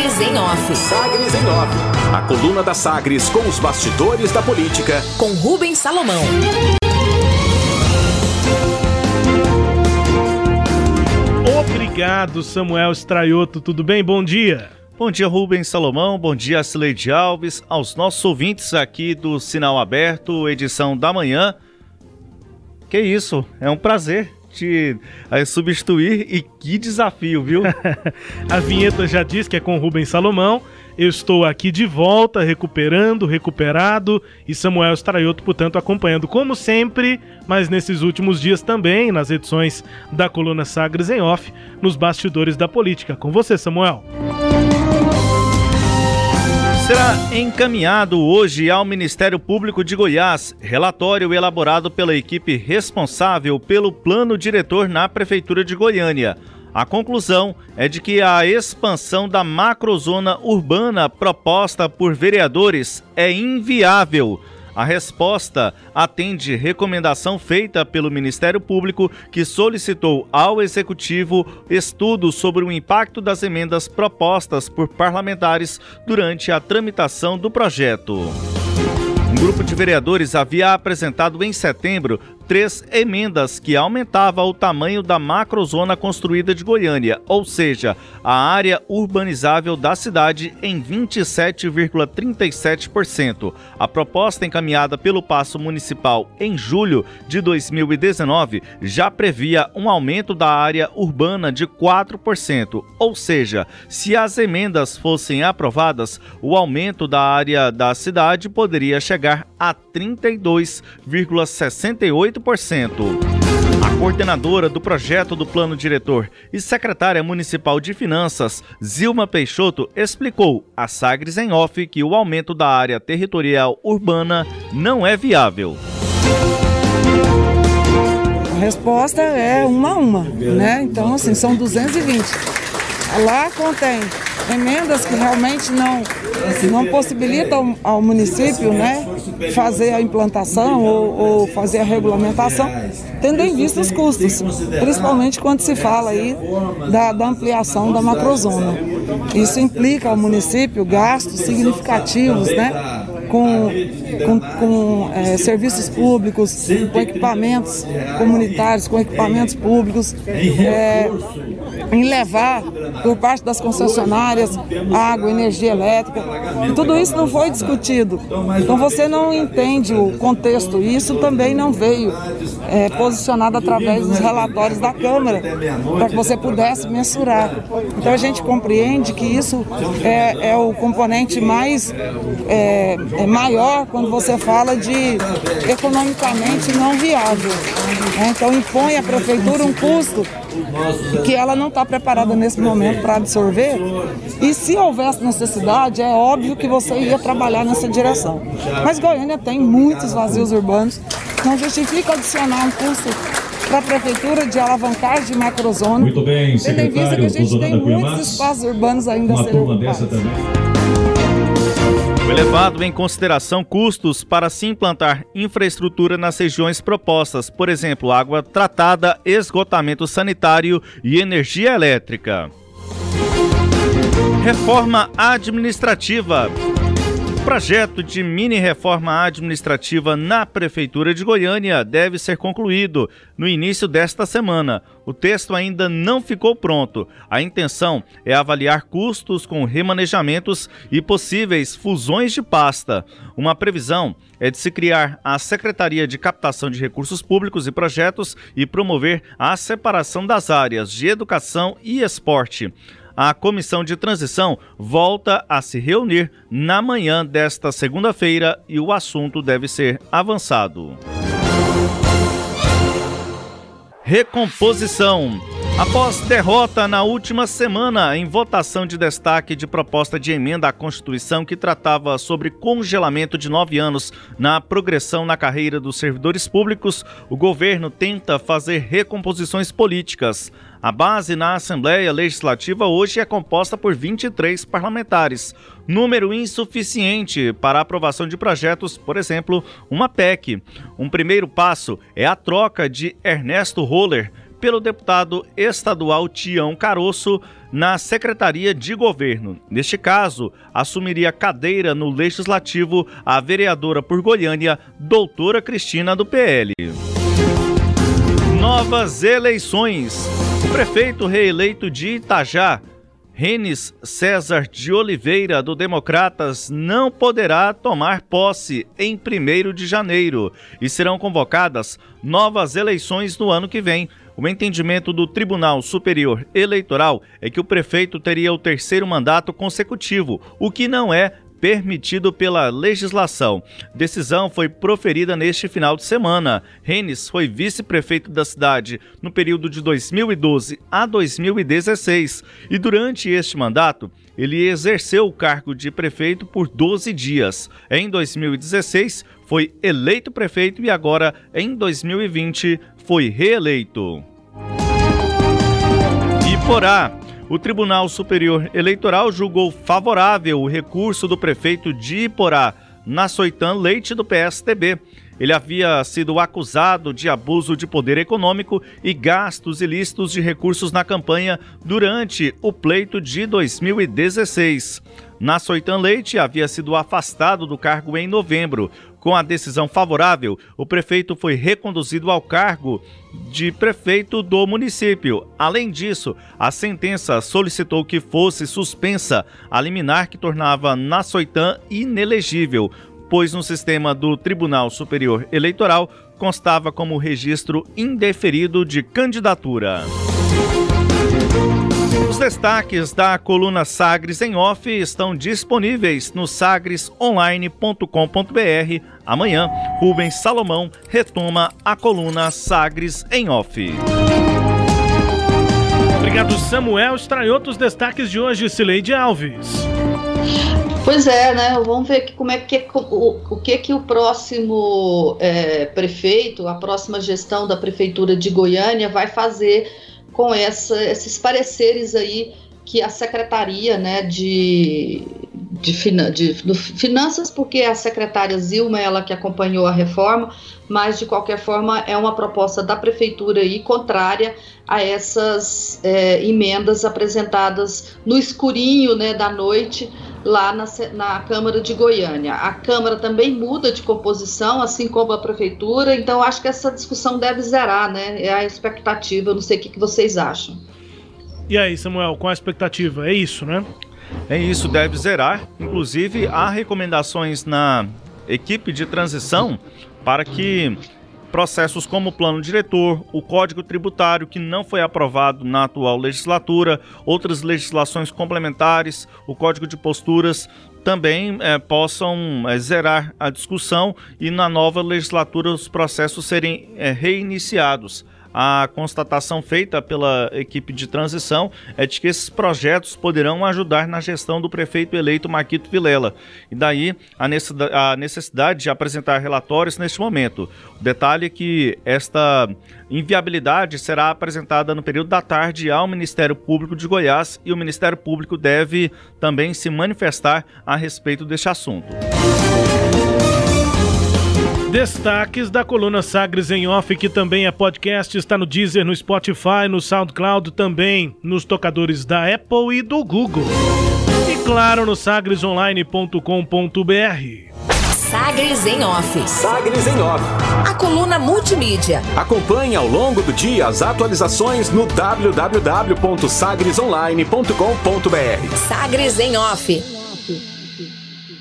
Sagres em Off. Sagres em Off. A coluna da Sagres com os bastidores da política. Com Rubens Salomão. Obrigado, Samuel Straioto. Tudo bem? Bom dia. Bom dia, Rubens Salomão. Bom dia, Sileide Alves. Aos nossos ouvintes aqui do Sinal Aberto, edição da manhã. Que isso, é um prazer te eh, substituir e que desafio, viu? a vinheta já diz que é com Rubens Salomão. Eu estou aqui de volta, recuperando, recuperado, e Samuel Straioto, portanto, acompanhando como sempre, mas nesses últimos dias também, nas edições da coluna Sagres em Off, nos bastidores da política. Com você, Samuel. Será encaminhado hoje ao Ministério Público de Goiás relatório elaborado pela equipe responsável pelo plano diretor na Prefeitura de Goiânia. A conclusão é de que a expansão da macrozona urbana proposta por vereadores é inviável. A resposta atende recomendação feita pelo Ministério Público, que solicitou ao Executivo estudo sobre o impacto das emendas propostas por parlamentares durante a tramitação do projeto. Um grupo de vereadores havia apresentado em setembro três emendas que aumentavam o tamanho da macrozona construída de Goiânia, ou seja, a área urbanizável da cidade em 27,37%. A proposta encaminhada pelo Passo Municipal em julho de 2019 já previa um aumento da área urbana de 4%, ou seja, se as emendas fossem aprovadas, o aumento da área da cidade poderia chegar a 32,68%. A coordenadora do projeto do plano diretor e secretária municipal de finanças, Zilma Peixoto, explicou a Sagres em off que o aumento da área territorial urbana não é viável. A resposta é uma a uma, né? Então, assim, são 220. Lá contém emendas que realmente não, não possibilitam ao município né, fazer a implantação ou, ou fazer a regulamentação, tendo em vista os custos, principalmente quando se fala aí da, da ampliação da macrozona. Isso implica ao município gastos significativos, né? com, com, com é, serviços públicos, com equipamentos comunitários, com equipamentos públicos, é, em levar por parte das concessionárias água, energia elétrica. Tudo isso não foi discutido. Então você não entende o contexto. Isso também não veio é, posicionado através dos relatórios da Câmara, para que você pudesse mensurar. Então a gente compreende que isso é, é o componente mais é, é maior quando você fala de economicamente não viável. Né? Então impõe à prefeitura um custo que ela não está preparada nesse momento para absorver. E se houvesse necessidade, é óbvio que você ia trabalhar nessa direção. Mas Goiânia tem muitos vazios urbanos, não justifica adicionar um custo para a prefeitura de alavancagem de macrozona. Muito bem, secretário. Tendo em vista que a gente tem muitos espaços urbanos ainda a serem ocupados. Foi levado em consideração custos para se implantar infraestrutura nas regiões propostas, por exemplo, água tratada, esgotamento sanitário e energia elétrica. Reforma administrativa. Projeto de mini reforma administrativa na Prefeitura de Goiânia deve ser concluído no início desta semana. O texto ainda não ficou pronto. A intenção é avaliar custos com remanejamentos e possíveis fusões de pasta. Uma previsão é de se criar a Secretaria de Captação de Recursos Públicos e Projetos e promover a separação das áreas de educação e esporte a comissão de transição volta a se reunir na manhã desta segunda-feira e o assunto deve ser avançado. Recomposição. Após derrota na última semana em votação de destaque de proposta de emenda à Constituição que tratava sobre congelamento de nove anos na progressão na carreira dos servidores públicos, o governo tenta fazer recomposições políticas. A base na Assembleia Legislativa hoje é composta por 23 parlamentares, número insuficiente para a aprovação de projetos, por exemplo, uma PEC. Um primeiro passo é a troca de Ernesto Roller pelo deputado estadual Tião Caroço na Secretaria de Governo. Neste caso, assumiria cadeira no Legislativo a vereadora por Goiânia, doutora Cristina do PL. Novas eleições. O prefeito reeleito de Itajá, Renes César de Oliveira, do Democratas, não poderá tomar posse em 1 de janeiro e serão convocadas novas eleições no ano que vem. O entendimento do Tribunal Superior Eleitoral é que o prefeito teria o terceiro mandato consecutivo, o que não é permitido pela legislação. Decisão foi proferida neste final de semana. Renes foi vice-prefeito da cidade no período de 2012 a 2016 e durante este mandato ele exerceu o cargo de prefeito por 12 dias. Em 2016 foi eleito prefeito e agora em 2020 foi reeleito. Iporá o Tribunal Superior Eleitoral julgou favorável o recurso do prefeito de Iporá, Nassoitan Leite, do PSTB. Ele havia sido acusado de abuso de poder econômico e gastos ilícitos de recursos na campanha durante o pleito de 2016. Nassoitan Leite havia sido afastado do cargo em novembro. Com a decisão favorável, o prefeito foi reconduzido ao cargo de prefeito do município. Além disso, a sentença solicitou que fosse suspensa a liminar que tornava Nassoitan inelegível, pois no sistema do Tribunal Superior Eleitoral constava como registro indeferido de candidatura. Os destaques da coluna Sagres em Off estão disponíveis no sagresonline.com.br. Amanhã, Rubens Salomão retoma a coluna Sagres em Off. Obrigado, Samuel. Estranhou os destaques de hoje, Cileide Alves. Pois é, né? Vamos ver como é que o, o que que o próximo é, prefeito, a próxima gestão da prefeitura de Goiânia vai fazer com essa, esses pareceres aí que a secretaria, né, de, de, de, finanças, porque a secretária Zilma ela que acompanhou a reforma, mas de qualquer forma é uma proposta da prefeitura aí contrária a essas é, emendas apresentadas no escurinho, né, da noite lá na, na Câmara de Goiânia. A Câmara também muda de composição, assim como a Prefeitura, então acho que essa discussão deve zerar, né? É a expectativa, não sei o que, que vocês acham. E aí, Samuel, qual a expectativa? É isso, né? É isso, deve zerar. Inclusive, há recomendações na equipe de transição para que processos como o plano diretor, o código tributário que não foi aprovado na atual legislatura, outras legislações complementares, o código de posturas também é, possam é, zerar a discussão e na nova legislatura os processos serem é, reiniciados a constatação feita pela equipe de transição é de que esses projetos poderão ajudar na gestão do prefeito eleito Maquito Vilela. E daí a necessidade de apresentar relatórios neste momento. O detalhe é que esta inviabilidade será apresentada no período da tarde ao Ministério Público de Goiás e o Ministério Público deve também se manifestar a respeito deste assunto. Destaques da coluna Sagres em Off, que também é podcast, está no Deezer, no Spotify, no SoundCloud, também nos tocadores da Apple e do Google. E claro, no sagresonline.com.br. Sagres em Off. Sagres em Off. A coluna multimídia. Acompanhe ao longo do dia as atualizações no www.sagresonline.com.br. Sagres em Off.